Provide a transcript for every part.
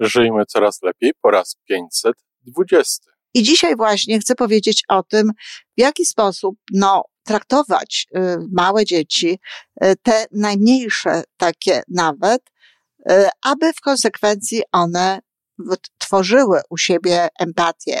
Żyjmy coraz lepiej po raz 520. I dzisiaj właśnie chcę powiedzieć o tym, w jaki sposób no, traktować y, małe dzieci, y, te najmniejsze takie nawet, y, aby w konsekwencji one tworzyły u siebie empatię.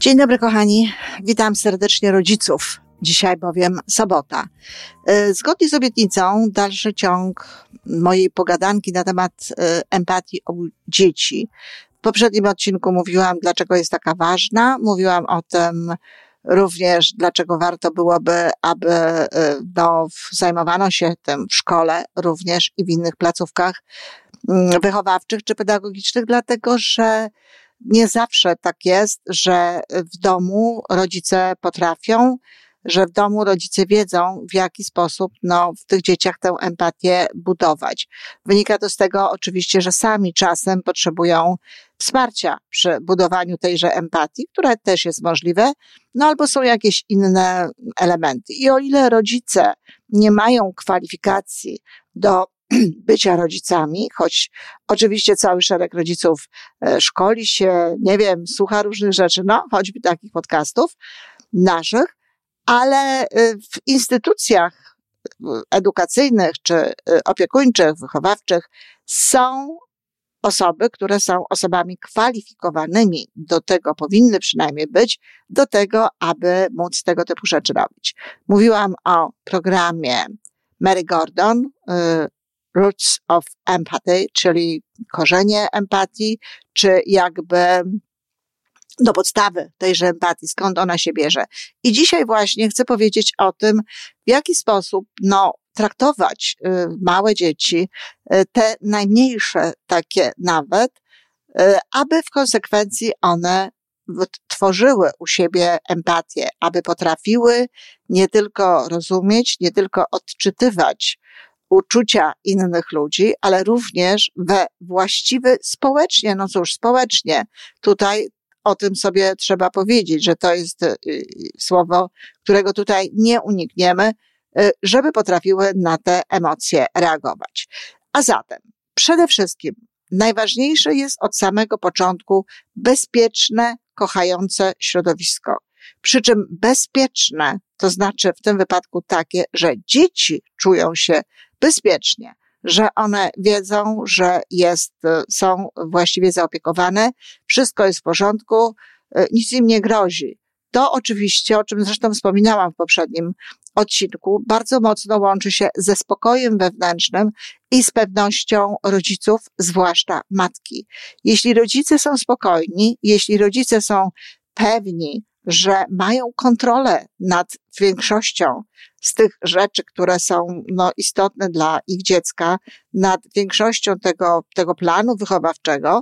Dzień dobry, kochani. Witam serdecznie rodziców. Dzisiaj bowiem sobota. E, zgodnie z obietnicą, dalszy ciąg mojej pogadanki na temat e, empatii u dzieci. W poprzednim odcinku mówiłam, dlaczego jest taka ważna. Mówiłam o tym również, dlaczego warto byłoby, aby e, no, zajmowano się tym w szkole również i w innych placówkach mm, wychowawczych czy pedagogicznych, dlatego że nie zawsze tak jest, że w domu rodzice potrafią, że w domu rodzice wiedzą, w jaki sposób no, w tych dzieciach tę empatię budować. Wynika to z tego oczywiście, że sami czasem potrzebują wsparcia przy budowaniu tejże empatii, które też jest możliwe, no albo są jakieś inne elementy. I o ile rodzice nie mają kwalifikacji do bycia rodzicami, choć oczywiście cały szereg rodziców e, szkoli się, nie wiem, słucha różnych rzeczy, no, choćby takich podcastów naszych, ale e, w instytucjach e, edukacyjnych czy opiekuńczych, wychowawczych są osoby, które są osobami kwalifikowanymi do tego, powinny przynajmniej być, do tego, aby móc tego typu rzeczy robić. Mówiłam o programie Mary Gordon, roots of empathy, czyli korzenie empatii, czy jakby do podstawy tejże empatii, skąd ona się bierze. I dzisiaj właśnie chcę powiedzieć o tym, w jaki sposób, no, traktować y, małe dzieci, y, te najmniejsze takie nawet, y, aby w konsekwencji one tworzyły u siebie empatię, aby potrafiły nie tylko rozumieć, nie tylko odczytywać uczucia innych ludzi, ale również we właściwy społecznie, no cóż, społecznie. Tutaj o tym sobie trzeba powiedzieć, że to jest y, słowo, którego tutaj nie unikniemy, y, żeby potrafiły na te emocje reagować. A zatem, przede wszystkim, najważniejsze jest od samego początku bezpieczne, kochające środowisko. Przy czym bezpieczne to znaczy w tym wypadku takie, że dzieci czują się bezpiecznie, że one wiedzą, że jest, są właściwie zaopiekowane, wszystko jest w porządku, e, nic im nie grozi. To oczywiście, o czym zresztą wspominałam w poprzednim odcinku, bardzo mocno łączy się ze spokojem wewnętrznym i z pewnością rodziców, zwłaszcza matki. Jeśli rodzice są spokojni, jeśli rodzice są pewni, że mają kontrolę nad większością z tych rzeczy, które są no, istotne dla ich dziecka, nad większością tego, tego planu wychowawczego,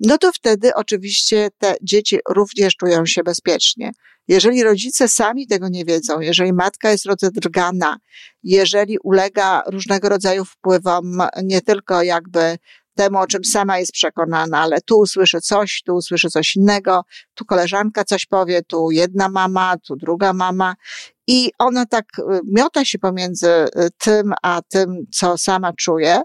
no to wtedy oczywiście te dzieci również czują się bezpiecznie. Jeżeli rodzice sami tego nie wiedzą, jeżeli matka jest rozdrgana, jeżeli ulega różnego rodzaju wpływom, nie tylko jakby temu, o czym sama jest przekonana, ale tu usłyszy coś, tu usłyszy coś innego, tu koleżanka coś powie, tu jedna mama, tu druga mama. I ona tak y, miota się pomiędzy y, tym, a tym, co sama czuje,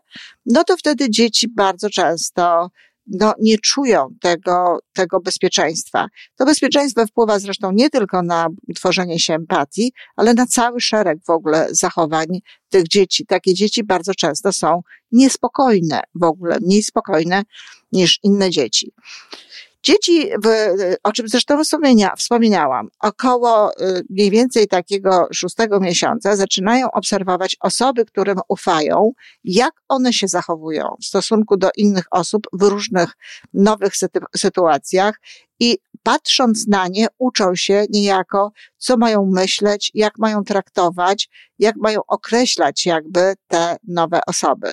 no to wtedy dzieci bardzo często no, nie czują tego, tego bezpieczeństwa. To bezpieczeństwo wpływa zresztą nie tylko na tworzenie się empatii, ale na cały szereg w ogóle zachowań tych dzieci. Takie dzieci bardzo często są niespokojne w ogóle, mniej spokojne niż inne dzieci. Dzieci, w, o czym zresztą wspomnienia, wspominałam, około y, mniej więcej takiego szóstego miesiąca zaczynają obserwować osoby, którym ufają, jak one się zachowują w stosunku do innych osób w różnych nowych sytuacjach i patrząc na nie, uczą się niejako, co mają myśleć, jak mają traktować, jak mają określać jakby te nowe osoby.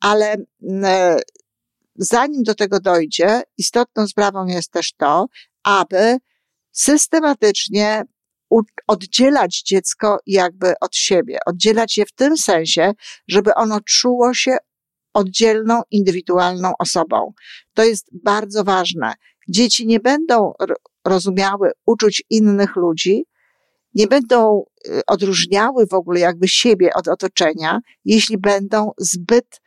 Ale mm, zanim do tego dojdzie, istotną sprawą jest też to, aby systematycznie oddzielać dziecko jakby od siebie, oddzielać je w tym sensie, żeby ono czuło się oddzielną, indywidualną osobą. To jest bardzo ważne. Dzieci nie będą rozumiały uczuć innych ludzi, nie będą y, odróżniały w ogóle jakby siebie od otoczenia, jeśli będą zbyt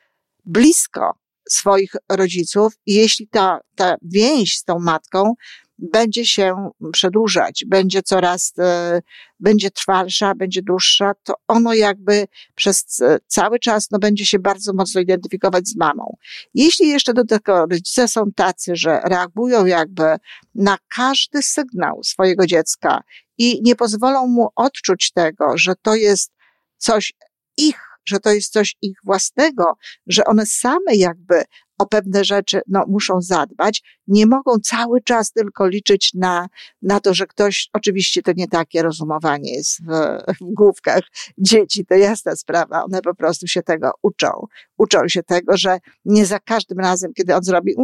blisko swoich rodziców jeśli ta, ta więź z tą matką będzie się przedłużać, będzie coraz, e, będzie trwalsza, będzie dłuższa, to ono jakby przez cały czas no, będzie się bardzo mocno identyfikować z mamą. Jeśli jeszcze do tego rodzice są tacy, że reagują jakby na każdy sygnał swojego dziecka i nie pozwolą mu odczuć tego, że to jest coś ich że to jest coś ich własnego, że one same jakby o pewne rzeczy no, muszą zadbać, nie mogą cały czas tylko liczyć na, na to, że ktoś, oczywiście to nie takie rozumowanie jest w, w główkach dzieci, to jasna sprawa, one po prostu się tego uczą. Uczą się tego, że nie za każdym razem, kiedy on zrobi,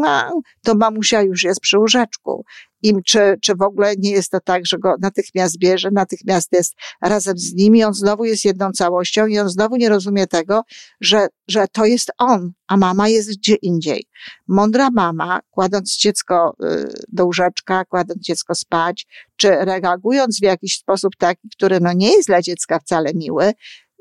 to mamusia już jest przy łóżeczku im, czy, czy w ogóle nie jest to tak, że go natychmiast bierze, natychmiast jest razem z nimi, on znowu jest jedną całością i on znowu nie rozumie tego, że, że to jest on, a mama jest gdzie indziej. Mądra mama, kładąc dziecko y, do łóżeczka, kładąc dziecko spać, czy reagując w jakiś sposób taki, który no nie jest dla dziecka wcale miły,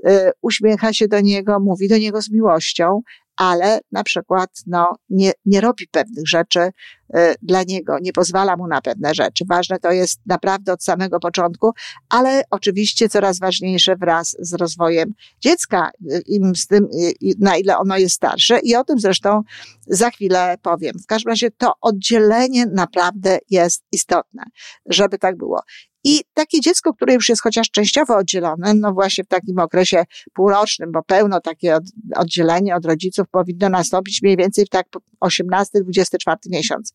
y, uśmiecha się do niego, mówi do niego z miłością, ale na przykład no, nie, nie robi pewnych rzeczy y, dla niego, nie pozwala mu na pewne rzeczy. Ważne to jest naprawdę od samego początku, ale oczywiście coraz ważniejsze wraz z rozwojem dziecka, y, im z tym, y, na ile ono jest starsze i o tym zresztą za chwilę powiem. W każdym razie to oddzielenie naprawdę jest istotne, żeby tak było. I takie dziecko, które już jest chociaż częściowo oddzielone, no właśnie w takim okresie półrocznym, bo pełno takie od, oddzielenie od rodziców powinno nastąpić mniej więcej w tak 18-24 miesiąc.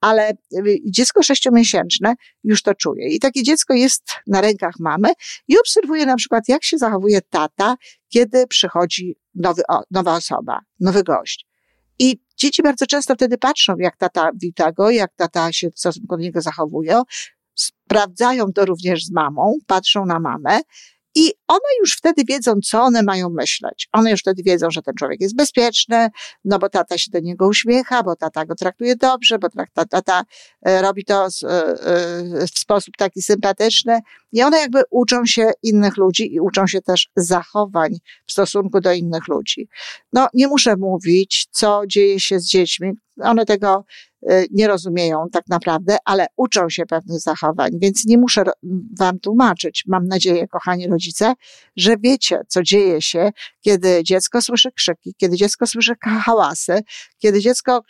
Ale y, dziecko sześciomiesięczne już to czuje. I takie dziecko jest na rękach mamy i obserwuje na przykład, jak się zachowuje tata, kiedy przychodzi nowy, nowa osoba, nowy gość. I dzieci bardzo często wtedy patrzą, jak tata wita go, jak tata się w stosunku do niego zachowuje, sprawdzają to również z mamą, patrzą na mamę i one już wtedy wiedzą, co one mają myśleć. One już wtedy wiedzą, że ten człowiek jest bezpieczny, no bo tata się do niego uśmiecha, bo tata go traktuje dobrze, bo tata, tata e, robi to e, e, w sposób taki sympatyczny. I one jakby uczą się innych ludzi i uczą się też zachowań w stosunku do innych ludzi. No, nie muszę mówić, co dzieje się z dziećmi. One tego Y, nie rozumieją tak naprawdę, ale uczą się pewnych zachowań, więc nie muszę wam tłumaczyć. Mam nadzieję, kochani rodzice, że wiecie, co dzieje się, kiedy dziecko słyszy krzyki, kiedy dziecko słyszy hałasy, kiedy dziecko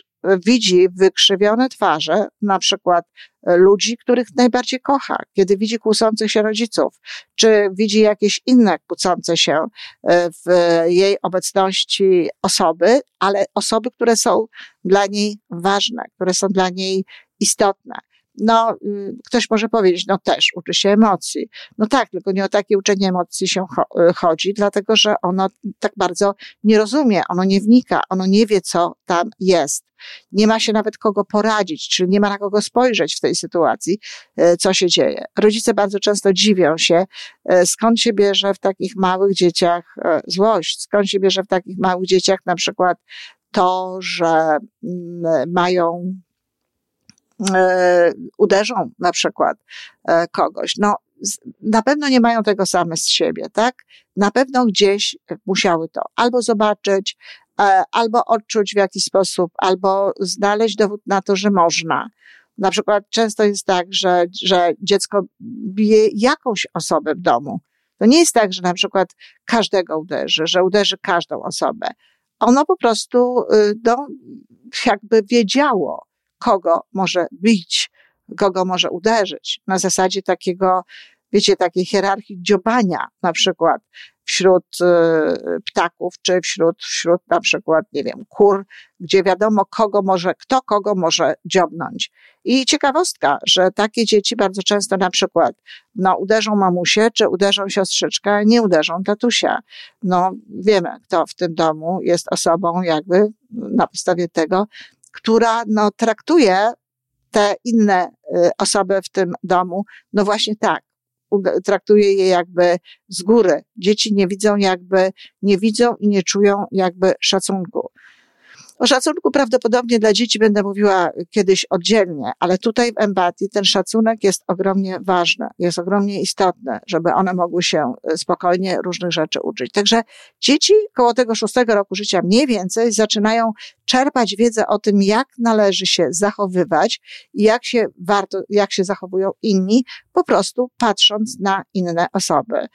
widzi wykrzywione twarze, na przykład e, ludzi, których najbardziej kocha, kiedy widzi kłócących się rodziców, czy widzi jakieś inne kłócące się e, w jej obecności osoby, ale osoby, które są dla niej ważne, które są dla niej istotne no, y, ktoś może powiedzieć, no też uczy się emocji. No tak, tylko nie o takie uczenie emocji się y, chodzi, dlatego że ono tak bardzo nie rozumie, ono nie wnika, ono nie wie, co tam jest. Nie ma się nawet kogo poradzić, czyli nie ma na kogo spojrzeć w tej sytuacji, y, co się dzieje. Rodzice bardzo często dziwią się, skąd się bierze w takich małych dzieciach złość, skąd się bierze w takich małych dzieciach na przykład to, że mm, mają uderzą na przykład e, kogoś. No, na pewno nie mają tego same z siebie, tak? Na pewno gdzieś musiały to albo zobaczyć, e, albo odczuć w jakiś sposób, albo znaleźć dowód na to, że można. Na przykład często jest tak, że, że dziecko bije jakąś osobę w domu. To nie jest tak, że na przykład każdego uderzy, że uderzy każdą osobę. Ono po prostu, y, no, jakby wiedziało, kogo może bić, kogo może uderzyć. Na zasadzie takiego, wiecie, takiej hierarchii dziobania na przykład. wśród y, ptaków, czy wśród, wśród na przykład, nie wiem, kur, gdzie wiadomo, kogo może, kto kogo może dziobnąć. I ciekawostka, że takie dzieci bardzo często na przykład, no, uderzą mamusię, czy uderzą siostrzyczkę, nie uderzą tatusia. No, wiemy, kto w tym domu jest osobą jakby na podstawie tego, która, no, traktuje te inne y, osoby w tym domu, no właśnie tak, traktuje je jakby z góry. Dzieci nie widzą jakby, nie widzą i nie czują jakby szacunku. O szacunku prawdopodobnie dla dzieci będę mówiła kiedyś oddzielnie, ale tutaj w empatii ten szacunek jest ogromnie ważny, jest ogromnie istotny, żeby one mogły się e, spokojnie różnych rzeczy uczyć. Także dzieci koło tego szóstego roku życia mniej więcej zaczynają czerpać wiedzę o tym, jak należy się zachowywać i jak się warto, jak się zachowują inni, po prostu patrząc na inne osoby.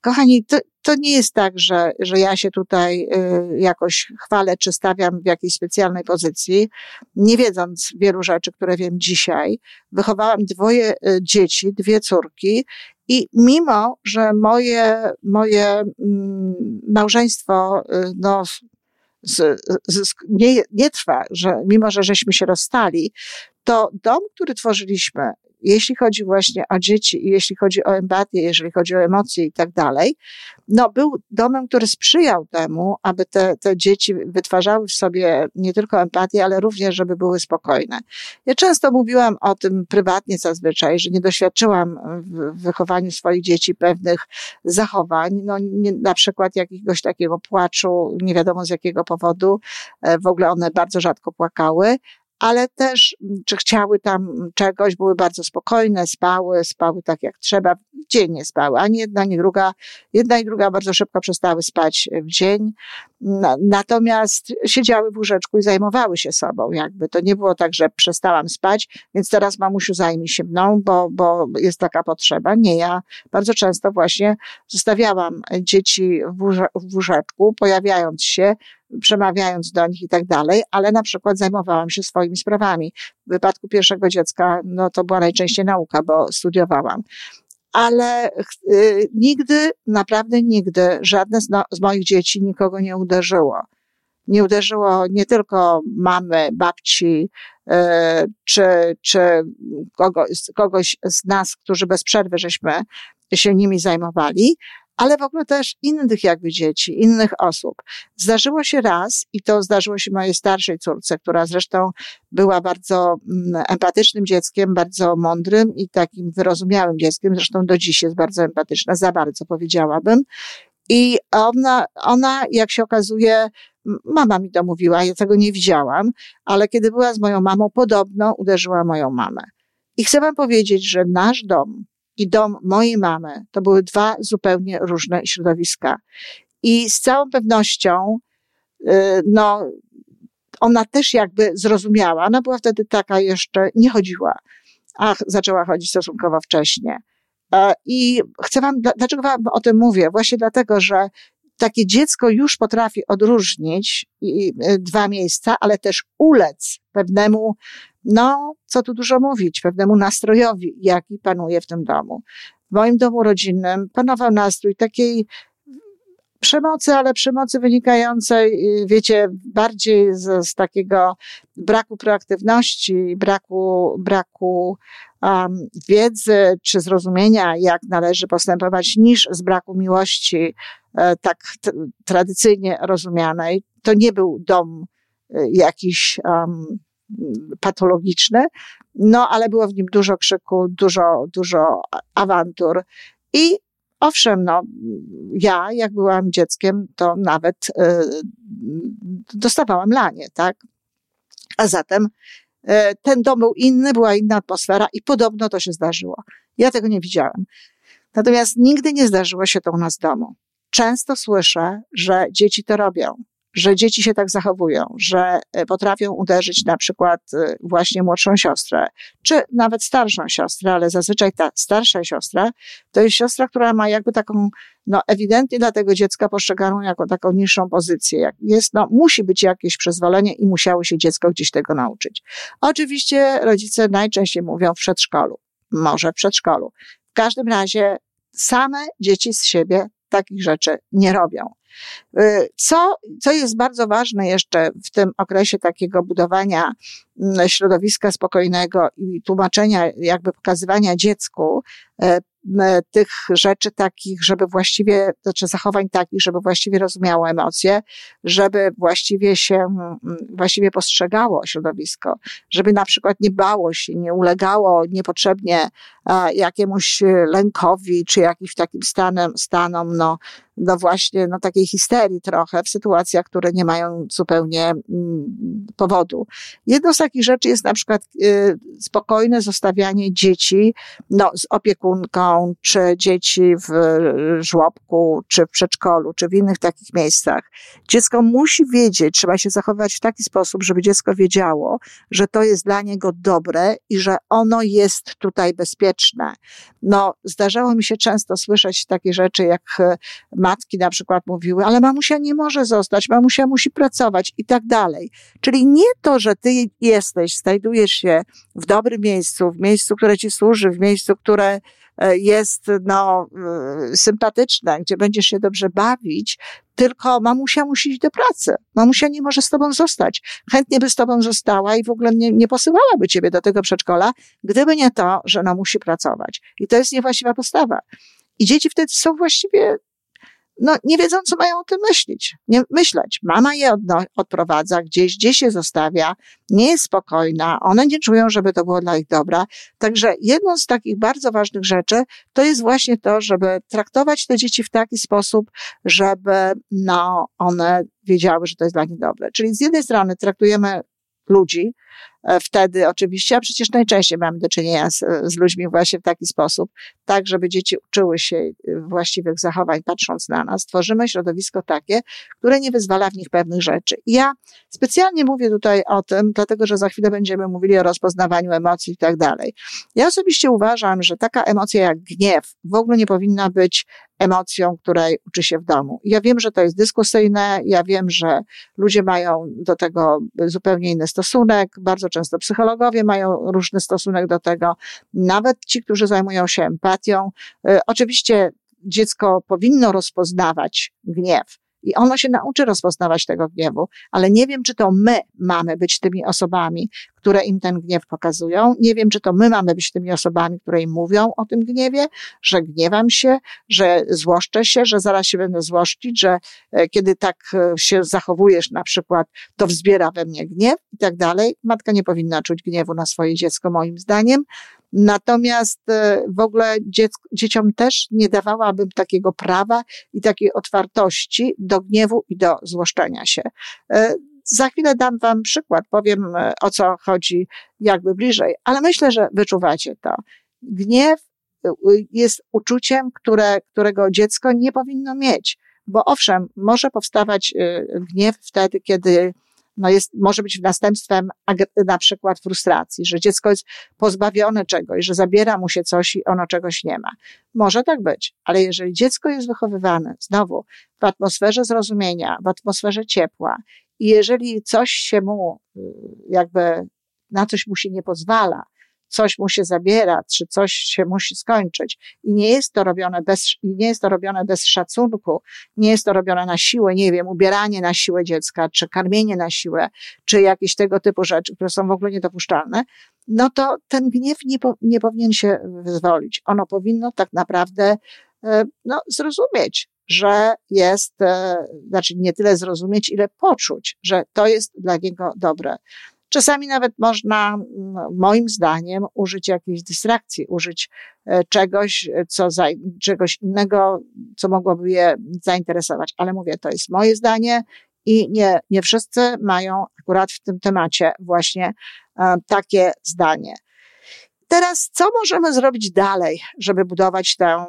Kochani, to, to nie jest tak, że, że ja się tutaj y, jakoś chwalę czy stawiam w jakiejś specjalnej pozycji, nie wiedząc wielu rzeczy, które wiem dzisiaj. Wychowałam dwoje y, dzieci, dwie córki i mimo, że moje, moje mm, małżeństwo, y, no, z, z, nie, nie trwa, że mimo, że żeśmy się rozstali, to dom, który tworzyliśmy, jeśli chodzi właśnie o dzieci i jeśli chodzi o empatię, jeżeli chodzi o emocje i tak dalej, no był domem, który sprzyjał temu, aby te, te dzieci wytwarzały w sobie nie tylko empatię, ale również, żeby były spokojne. Ja często mówiłam o tym prywatnie zazwyczaj, że nie doświadczyłam w wychowaniu swoich dzieci pewnych zachowań, no nie, na przykład jakiegoś takiego płaczu, nie wiadomo z jakiego powodu, e, w ogóle one bardzo rzadko płakały, ale też, mm, czy chciały tam czegoś, były bardzo spokojne, spały, spały tak jak trzeba, w dzień nie spały, ani jedna, ani druga, jedna i druga bardzo szybko przestały spać w dzień, natomiast siedziały w łóżeczku i zajmowały się sobą, jakby, to nie było tak, że przestałam spać, więc teraz mamusiu zajmij się mną, bo, bo jest taka potrzeba, nie, ja bardzo często właśnie zostawiałam dzieci w łóżeczku, pojawiając się, przemawiając do nich i tak dalej, ale na przykład zajmowałam się swoimi sprawami. W wypadku pierwszego dziecka, no to była najczęściej nauka, bo studiowałam. Ale y, nigdy, naprawdę nigdy, żadne z, no, z moich dzieci nikogo nie uderzyło. Nie uderzyło nie tylko mamy, babci, y, czy, czy kogo, kogoś z nas, którzy bez przerwy żeśmy się nimi zajmowali, ale w ogóle też innych jakby dzieci, innych osób. Zdarzyło się raz i to zdarzyło się mojej starszej córce, która zresztą była bardzo mm, empatycznym dzieckiem, bardzo mądrym i takim wyrozumiałym dzieckiem, zresztą do dziś jest bardzo empatyczna, za bardzo powiedziałabym. I ona, ona, jak się okazuje, mama mi to mówiła, ja tego nie widziałam, ale kiedy była z moją mamą, podobno uderzyła moją mamę. I chcę wam powiedzieć, że nasz dom, i dom mojej mamy to były dwa zupełnie różne środowiska. I z całą pewnością, y, no, ona też jakby zrozumiała. Ona była wtedy taka jeszcze, nie chodziła, a zaczęła chodzić stosunkowo wcześnie. E, I chcę wam, dlaczego wam o tym mówię? Właśnie dlatego, że takie dziecko już potrafi odróżnić dwa miejsca, ale też ulec pewnemu no, co tu dużo mówić, pewnemu nastrojowi, jaki panuje w tym domu. W moim domu rodzinnym panował nastrój takiej przemocy, ale przemocy wynikającej, wiecie, bardziej z, z takiego braku proaktywności, braku, braku um, wiedzy czy zrozumienia, jak należy postępować, niż z braku miłości, e, tak tradycyjnie rozumianej. To nie był dom e, jakiś um, patologiczne, no ale było w nim dużo krzyku, dużo, dużo awantur i Owszem, no, ja, jak byłam dzieckiem, to nawet y, dostawałam lanie, tak? A zatem y, ten dom był inny, była inna atmosfera i podobno to się zdarzyło. Ja tego nie widziałam. Natomiast nigdy nie zdarzyło się to u nas w domu. Często słyszę, że dzieci to robią że dzieci się tak zachowują, że e, potrafią uderzyć na przykład e, właśnie młodszą siostrę, czy nawet starszą siostrę, ale zazwyczaj ta starsza siostra to jest siostra, która ma jakby taką, no ewidentnie dla tego dziecka postrzeganą jako taką niższą pozycję. Jak jest, no musi być jakieś przyzwolenie i musiało się dziecko gdzieś tego nauczyć. Oczywiście rodzice najczęściej mówią w przedszkolu, może w przedszkolu. W każdym razie same dzieci z siebie takich rzeczy nie robią. Y, co, co jest bardzo ważne jeszcze w tym okresie takiego budowania mm, środowiska spokojnego i tłumaczenia, jakby pokazywania dziecku e, tych rzeczy takich, żeby właściwie, znaczy zachowań takich, żeby właściwie rozumiało emocje, żeby właściwie się, właściwie postrzegało środowisko, żeby na przykład nie bało się, nie ulegało niepotrzebnie jakiemuś lękowi, czy jakimś takim stanem, stanom, no, no właśnie, no takiej histerii trochę w sytuacjach, które nie mają zupełnie mm, powodu. Jedną z takich rzeczy jest na przykład y, spokojne zostawianie dzieci, no, z opiekunką, czy dzieci w żłobku, czy w przedszkolu, czy w innych takich miejscach. Dziecko musi wiedzieć, trzeba się zachować w taki sposób, żeby dziecko wiedziało, że to jest dla niego dobre i że ono jest tutaj bezpieczne. No, zdarzało mi się często słyszeć takie rzeczy, jak ma matki na przykład mówiły, ale mamusia nie może zostać, mamusia musi pracować i tak dalej. Czyli nie to, że ty jesteś, znajdujesz się w dobrym miejscu, w miejscu, które ci służy, w miejscu, które e, jest no, e, sympatyczne, gdzie będziesz się dobrze bawić, tylko mamusia musi iść do pracy. Mamusia nie może z tobą zostać. Chętnie by z tobą została i w ogóle nie, nie posyłałaby ciebie do tego przedszkola, gdyby nie to, że no musi pracować. I to jest niewłaściwa postawa. I dzieci wtedy są właściwie no, nie wiedzą, co mają o tym myśleć. Nie, myśleć. Mama je odno, odprowadza gdzieś, gdzieś je zostawia, nie jest spokojna, one nie czują, żeby to było dla ich dobra. Także jedną z takich bardzo ważnych rzeczy to jest właśnie to, żeby traktować te dzieci w taki sposób, żeby no, one wiedziały, że to jest dla nich dobre. Czyli z jednej strony traktujemy ludzi, wtedy oczywiście, a przecież najczęściej mamy do czynienia z, z ludźmi właśnie w taki sposób, tak, żeby dzieci uczyły się e, właściwych zachowań patrząc na nas. Tworzymy środowisko takie, które nie wyzwala w nich pewnych rzeczy. I ja specjalnie mówię tutaj o tym, dlatego że za chwilę będziemy mówili o rozpoznawaniu emocji i tak dalej. Ja osobiście uważam, że taka emocja jak gniew w ogóle nie powinna być emocją, której uczy się w domu. Ja wiem, że to jest dyskusyjne, ja wiem, że ludzie mają do tego zupełnie inny stosunek, bardzo często psychologowie mają różny stosunek do tego, nawet ci, którzy zajmują się empatią. Y, oczywiście dziecko powinno rozpoznawać gniew, i ono się nauczy rozpoznawać tego gniewu, ale nie wiem, czy to my mamy być tymi osobami, które im ten gniew pokazują. Nie wiem, czy to my mamy być tymi osobami, które im mówią o tym gniewie, że gniewam się, że złoszczę się, że zaraz się będę złościć, że e, kiedy tak e, się zachowujesz na przykład, to wzbiera we mnie gniew i tak dalej. Matka nie powinna czuć gniewu na swoje dziecko, moim zdaniem. Natomiast e, w ogóle dzieciom też nie dawałabym takiego prawa i takiej otwartości do gniewu i do złoszczenia się. E, za chwilę dam Wam przykład, powiem e, o co chodzi jakby bliżej, ale myślę, że wyczuwacie to. Gniew jest uczuciem, które, którego dziecko nie powinno mieć, bo owszem, może powstawać gniew wtedy, kiedy no jest, może być następstwem na przykład frustracji, że dziecko jest pozbawione czegoś, że zabiera mu się coś i ono czegoś nie ma. Może tak być, ale jeżeli dziecko jest wychowywane znowu w atmosferze zrozumienia, w atmosferze ciepła i jeżeli coś się mu y, jakby na coś mu się nie pozwala, coś mu się zabiera, czy coś się musi skończyć. I nie jest to robione bez, nie jest to robione bez szacunku, nie jest to robione na siłę, nie wiem, ubieranie na siłę dziecka, czy karmienie na siłę, czy jakieś tego typu rzeczy, które są w ogóle niedopuszczalne, no to ten gniew nie, po, nie powinien się wyzwolić. Ono powinno tak naprawdę, e, no, zrozumieć, że jest, e, znaczy nie tyle zrozumieć, ile poczuć, że to jest dla niego dobre. Czasami nawet można, moim zdaniem, użyć jakiejś dystrakcji, użyć e, czegoś, co za, czegoś innego, co mogłoby je zainteresować. Ale mówię, to jest moje zdanie i nie, nie wszyscy mają akurat w tym temacie właśnie e, takie zdanie. Teraz, co możemy zrobić dalej, żeby budować tę,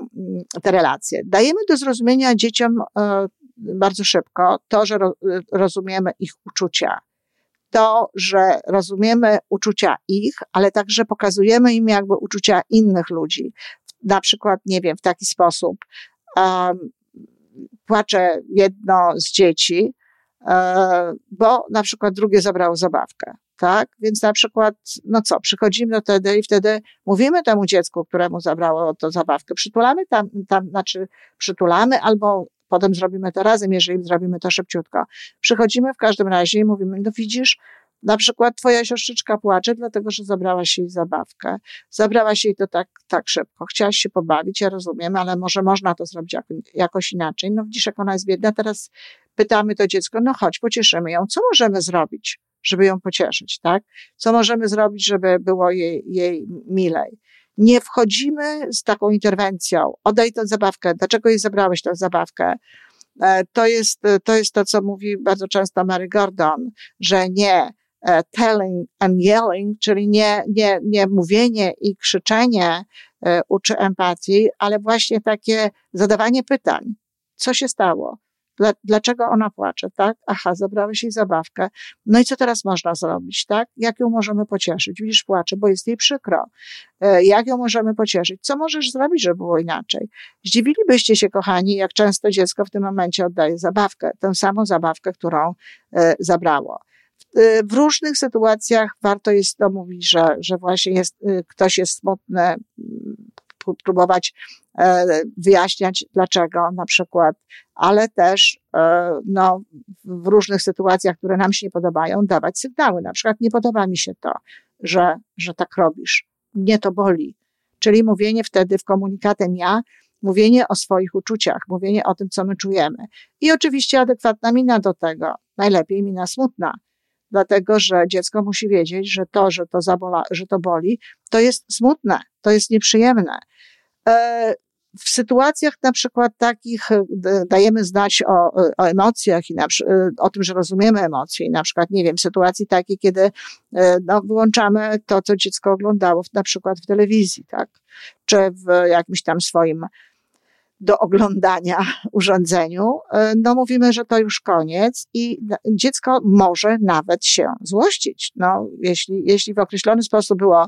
te relacje? Dajemy do zrozumienia dzieciom e, bardzo szybko to, że rozumiemy ich uczucia, to, że rozumiemy uczucia ich, ale także pokazujemy im jakby uczucia innych ludzi. Na przykład, nie wiem, w taki sposób. Um, płacze jedno z dzieci, um, bo na przykład drugie zabrało zabawkę. tak? Więc na przykład, no co, przychodzimy do wtedy i wtedy mówimy temu dziecku, któremu zabrało to zabawkę, przytulamy tam, tam, znaczy przytulamy albo potem zrobimy to razem, jeżeli zrobimy to szybciutko. Przychodzimy w każdym razie i mówimy, no widzisz, na przykład twoja siostrzyczka płacze, dlatego że zabrałaś jej zabawkę. Zabrałaś jej to tak, tak szybko. Chciałaś się pobawić, ja rozumiem, ale może można to zrobić jakoś inaczej. No widzisz, jak ona jest biedna. Teraz pytamy to dziecko, no chodź, pocieszymy ją. Co możemy zrobić, żeby ją pocieszyć, tak? Co możemy zrobić, żeby było jej, jej milej? Nie wchodzimy z taką interwencją. Oddaj tę zabawkę. Dlaczego jej zabrałeś tę zabawkę? E, to jest, to jest to, co mówi bardzo często Mary Gordon, że nie, E, telling and yelling, czyli nie, nie, nie mówienie i krzyczenie e, uczy empatii, ale właśnie takie zadawanie pytań. Co się stało? Dlaczego ona płacze, tak? Aha, zabrałeś jej zabawkę. No i co teraz można zrobić, tak? Jak ją możemy pocieszyć? Widzisz, płacze, bo jest jej przykro. E, jak ją możemy pocieszyć? Co możesz zrobić, żeby było inaczej? Zdziwilibyście się, kochani, jak często dziecko w tym momencie oddaje zabawkę, tę samą zabawkę, którą zabrało. Y, w różnych sytuacjach warto jest to mówić, że, że właśnie jest, ktoś jest smutny, próbować e, wyjaśniać dlaczego na przykład, ale też e, no, w różnych sytuacjach, które nam się nie podobają, dawać sygnały. Na przykład nie podoba mi się to, że, że tak robisz. Mnie to boli. Czyli mówienie wtedy w komunikatem ja, mówienie o swoich uczuciach, mówienie o tym, co my czujemy. I oczywiście adekwatna mina do tego. Najlepiej mina smutna dlatego że dziecko musi wiedzieć, że to, że to, zabola, że to boli, to jest smutne, to jest nieprzyjemne. E, w sytuacjach na przykład takich e, dajemy znać o, o emocjach i na, e, o tym, że rozumiemy emocje. I na przykład, nie wiem, sytuacji takiej, kiedy no, wyłączamy to, co dziecko oglądało na przykład w telewizji, tak? Czy w jakimś tam swoim do oglądania urządzeniu, e, no mówimy, że to już koniec i dziecko może nawet się złościć. No, jeśli, jeśli w określony sposób było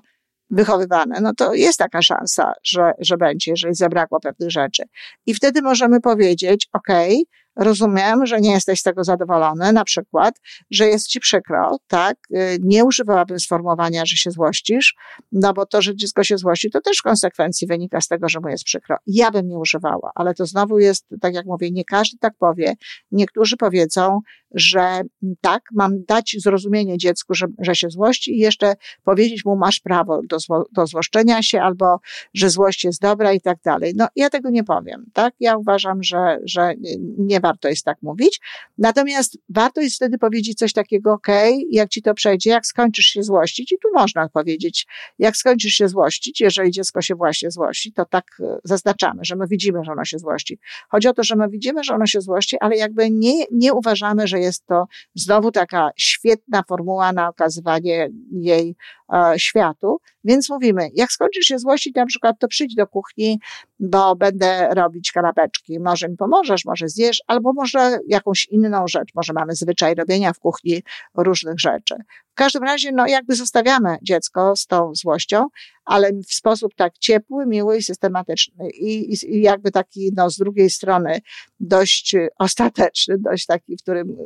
wychowywane, no to jest taka szansa, że, że będzie, jeżeli zabrakło pewnych rzeczy. I wtedy możemy powiedzieć, okej, okay, Rozumiem, że nie jesteś z tego zadowolony, na przykład, że jest ci przykro, tak? Y, nie używałabym sformułowania, że się złościsz, no bo to, że dziecko się złości, to też w konsekwencji wynika z tego, że mu jest przykro. Ja bym nie używała, ale to znowu jest, tak jak mówię, nie każdy tak powie. Niektórzy powiedzą, że tak, mam dać zrozumienie dziecku, że, że się złości i jeszcze powiedzieć mu, masz prawo do, zło, do złoszczenia się albo, że złość jest dobra i tak dalej. No, ja tego nie powiem, tak? Ja uważam, że, że nie warto jest tak mówić. Natomiast warto jest wtedy powiedzieć coś takiego, ok, jak ci to przejdzie, jak skończysz się złościć, i tu można powiedzieć, jak skończysz się złościć, jeżeli dziecko się właśnie złości, to tak e, zaznaczamy, że my widzimy, że ono się złości. Chodzi o to, że my widzimy, że ono się złości, ale jakby nie, nie uważamy, że jest to znowu taka świetna formuła na okazywanie jej e, światu. Więc mówimy, jak skończysz się złościć, na przykład, to przyjdź do kuchni, bo będę robić kanapeczki. Może mi pomożesz, może zjesz, albo może jakąś inną rzecz. Może mamy zwyczaj robienia w kuchni różnych rzeczy. W każdym razie, no jakby zostawiamy dziecko z tą złością, ale w sposób tak ciepły, miły i systematyczny. I, i, jakby taki, no z drugiej strony dość ostateczny, dość taki, w którym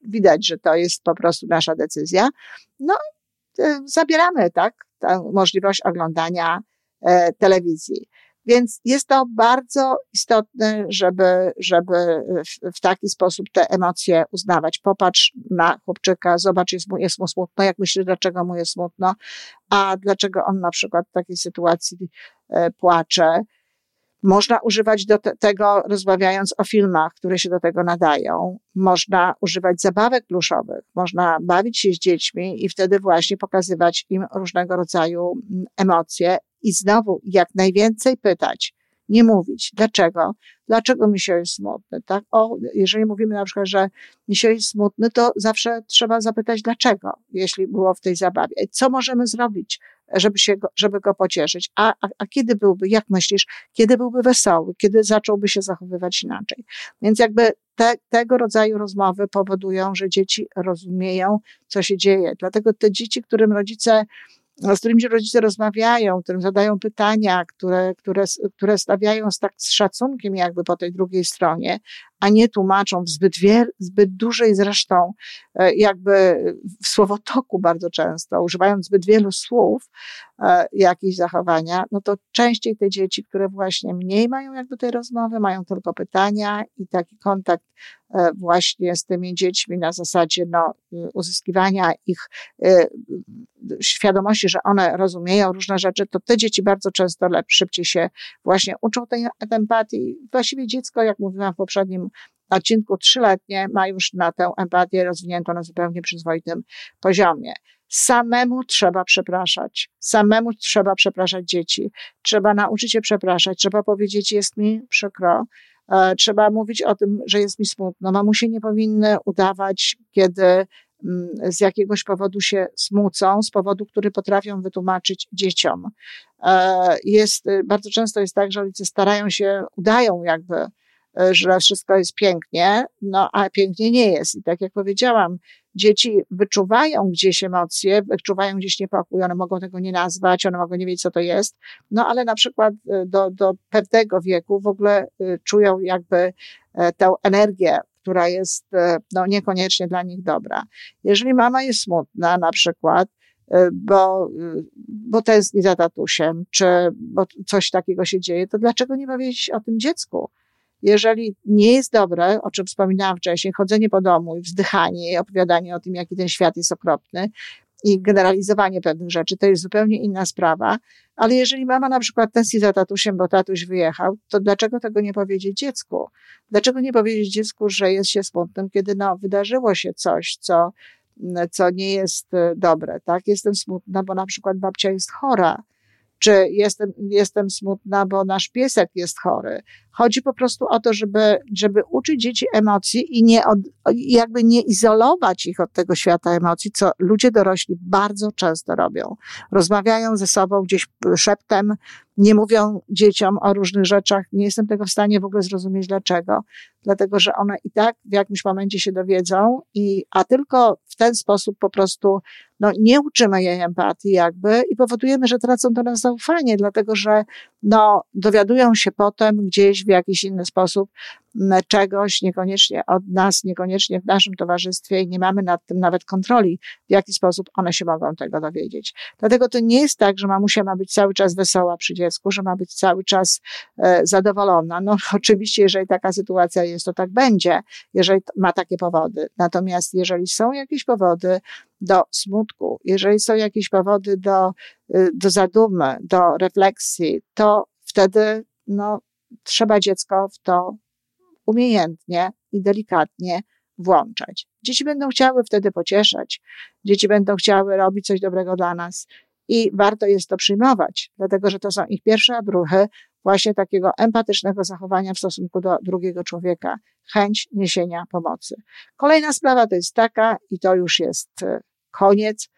widać, że to jest po prostu nasza decyzja. No, e, zabieramy, tak, możliwość oglądania e, telewizji. Więc jest to bardzo istotne, żeby, żeby w, w, taki sposób te emocje uznawać. Popatrz na chłopczyka, zobacz, jest mu, jest mu smutno, jak myślisz, dlaczego mu jest smutno, a dlaczego on na przykład w takiej sytuacji e, płacze. Można używać do te, tego, rozmawiając o filmach, które się do tego nadają. Można używać zabawek pluszowych. Można bawić się z dziećmi i wtedy właśnie pokazywać im różnego rodzaju mm, emocje i znowu jak najwięcej pytać, nie mówić. Dlaczego? Dlaczego misio jest smutny? Tak? O, jeżeli mówimy na przykład, że misio jest smutny, to zawsze trzeba zapytać dlaczego, jeśli było w tej zabawie. Co możemy zrobić, żeby, się go, żeby go pocieszyć? A, a, a kiedy byłby, jak myślisz, kiedy byłby wesoły, kiedy zacząłby się zachowywać inaczej? Więc jakby te, tego rodzaju rozmowy powodują, że dzieci rozumieją, co się dzieje. Dlatego te dzieci, którym rodzice z którymi rodzice rozmawiają, którym zadają pytania, które, które, które stawiają z tak z szacunkiem jakby po tej drugiej stronie, a nie tłumaczą w zbyt, wiel, zbyt dużej zresztą e, jakby w słowotoku bardzo często, używając zbyt wielu słów, e, jakieś zachowania, no to częściej te dzieci, które właśnie mniej mają jak do tej rozmowy, mają tylko pytania i taki kontakt właśnie z tymi dziećmi na zasadzie no, uzyskiwania ich świadomości, że one rozumieją różne rzeczy, to te dzieci bardzo często lepsze, szybciej się właśnie uczą tej empatii. Właściwie dziecko, jak mówiłam w poprzednim odcinku, trzyletnie ma już na tę empatię rozwiniętą na zupełnie przyzwoitym poziomie. Samemu trzeba przepraszać. Samemu trzeba przepraszać dzieci. Trzeba nauczyć się przepraszać. Trzeba powiedzieć, jest mi przykro. E, trzeba mówić o tym, że jest mi smutno. Mamusie nie powinny udawać, kiedy Mm, z jakiegoś powodu się smucą, z powodu, który potrafią wytłumaczyć dzieciom. E, jest, y, bardzo często jest tak, że rodzice starają się, udają jakby, y, że wszystko jest pięknie, no a pięknie nie jest. I tak jak powiedziałam, dzieci wyczuwają gdzieś emocje, wyczuwają gdzieś niepokój, one mogą tego nie nazwać, one mogą nie wiedzieć, co to jest, no ale na przykład y, do, do pewnego wieku w ogóle czują jakby e, tę energię która jest e, no, niekoniecznie dla nich dobra. Jeżeli mama jest smutna na przykład, e, bo, e, bo tęskni za tatusiem, czy bo coś takiego się dzieje, to dlaczego nie powiedzieć o tym dziecku? Jeżeli nie jest dobre, o czym wspominałam wcześniej, chodzenie po domu i wzdychanie i opowiadanie o tym, jaki ten świat jest okropny, i generalizowanie pewnych rzeczy, to jest zupełnie inna sprawa. Ale jeżeli mama na przykład tęskni za tatusiem, bo tatuś wyjechał, to dlaczego tego nie powiedzieć dziecku? Dlaczego nie powiedzieć dziecku, że jest się smutnym, kiedy no, wydarzyło się coś, co, co nie jest e, dobre, tak? Jestem smutna, bo na przykład babcia jest chora, czy jestem, jestem smutna, bo nasz piesek jest chory. Chodzi po prostu o to, żeby, żeby uczyć dzieci emocji i nie od, jakby nie izolować ich od tego świata emocji, co ludzie dorośli bardzo często robią. Rozmawiają ze sobą gdzieś szeptem, nie mówią dzieciom o różnych rzeczach. Nie jestem tego w stanie w ogóle zrozumieć dlaczego. Dlatego, że one i tak w jakimś momencie się dowiedzą i, a tylko w ten sposób po prostu, no, nie uczymy jej empatii jakby i powodujemy, że tracą do nas zaufanie, dlatego, że, no, dowiadują się potem gdzieś w jakiś inny sposób czegoś, niekoniecznie od nas, niekoniecznie w naszym towarzystwie i nie mamy nad tym nawet kontroli, w jaki sposób one się mogą tego dowiedzieć. Dlatego to nie jest tak, że mamusia ma być cały czas wesoła przy dziecku, że ma być cały czas e, zadowolona. No oczywiście, jeżeli taka sytuacja jest, to tak będzie, jeżeli ma takie powody. Natomiast jeżeli są jakieś powody do smutku, jeżeli są jakieś powody do, y, do zadumy, do refleksji, to wtedy no, trzeba dziecko w to umiejętnie i delikatnie włączać. Dzieci będą chciały wtedy pocieszać, dzieci będą chciały robić coś dobrego dla nas i warto jest to przyjmować, dlatego że to są ich pierwsze odruchy właśnie takiego empatycznego zachowania w stosunku do drugiego człowieka, chęć niesienia pomocy. Kolejna sprawa to jest taka, i to już jest e, koniec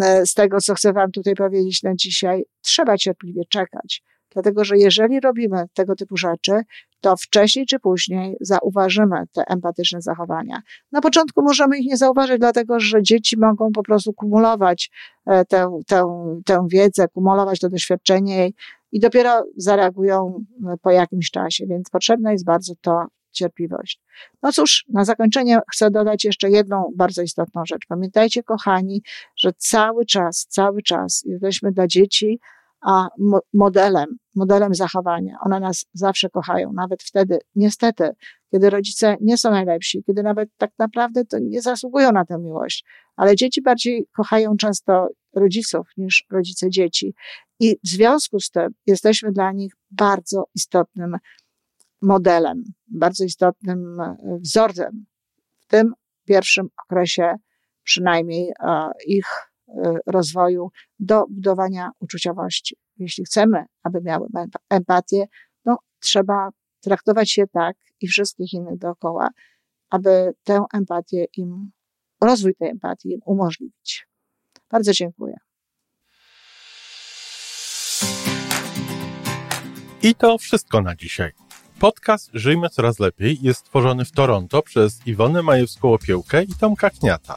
e, z tego, co chcę Wam tutaj powiedzieć na dzisiaj. Trzeba cierpliwie czekać. Dlatego, że jeżeli robimy tego typu rzeczy, to wcześniej czy później zauważymy te empatyczne zachowania. Na początku możemy ich nie zauważyć, dlatego że dzieci mogą po prostu kumulować e, tę, tę, tę wiedzę, kumulować to doświadczenie i dopiero zareagują e, po jakimś czasie, więc potrzebna jest bardzo to cierpliwość. No cóż, na zakończenie chcę dodać jeszcze jedną bardzo istotną rzecz. Pamiętajcie, kochani, że cały czas, cały czas jesteśmy dla dzieci a modelem, modelem zachowania. One nas zawsze kochają, nawet wtedy, niestety, kiedy rodzice nie są najlepsi, kiedy nawet tak naprawdę to nie zasługują na tę miłość, ale dzieci bardziej kochają często rodziców niż rodzice dzieci. I w związku z tym jesteśmy dla nich bardzo istotnym modelem, bardzo istotnym e, wzorem w tym pierwszym okresie przynajmniej e, ich rozwoju do budowania uczuciowości. Jeśli chcemy, aby miały empatię, no trzeba traktować się tak i wszystkich innych dookoła, aby tę empatię im, rozwój tej empatii im umożliwić. Bardzo dziękuję. I to wszystko na dzisiaj. Podcast Żyjmy Coraz Lepiej jest stworzony w Toronto przez Iwonę Majewską-Opiełkę i Tomka Kniata.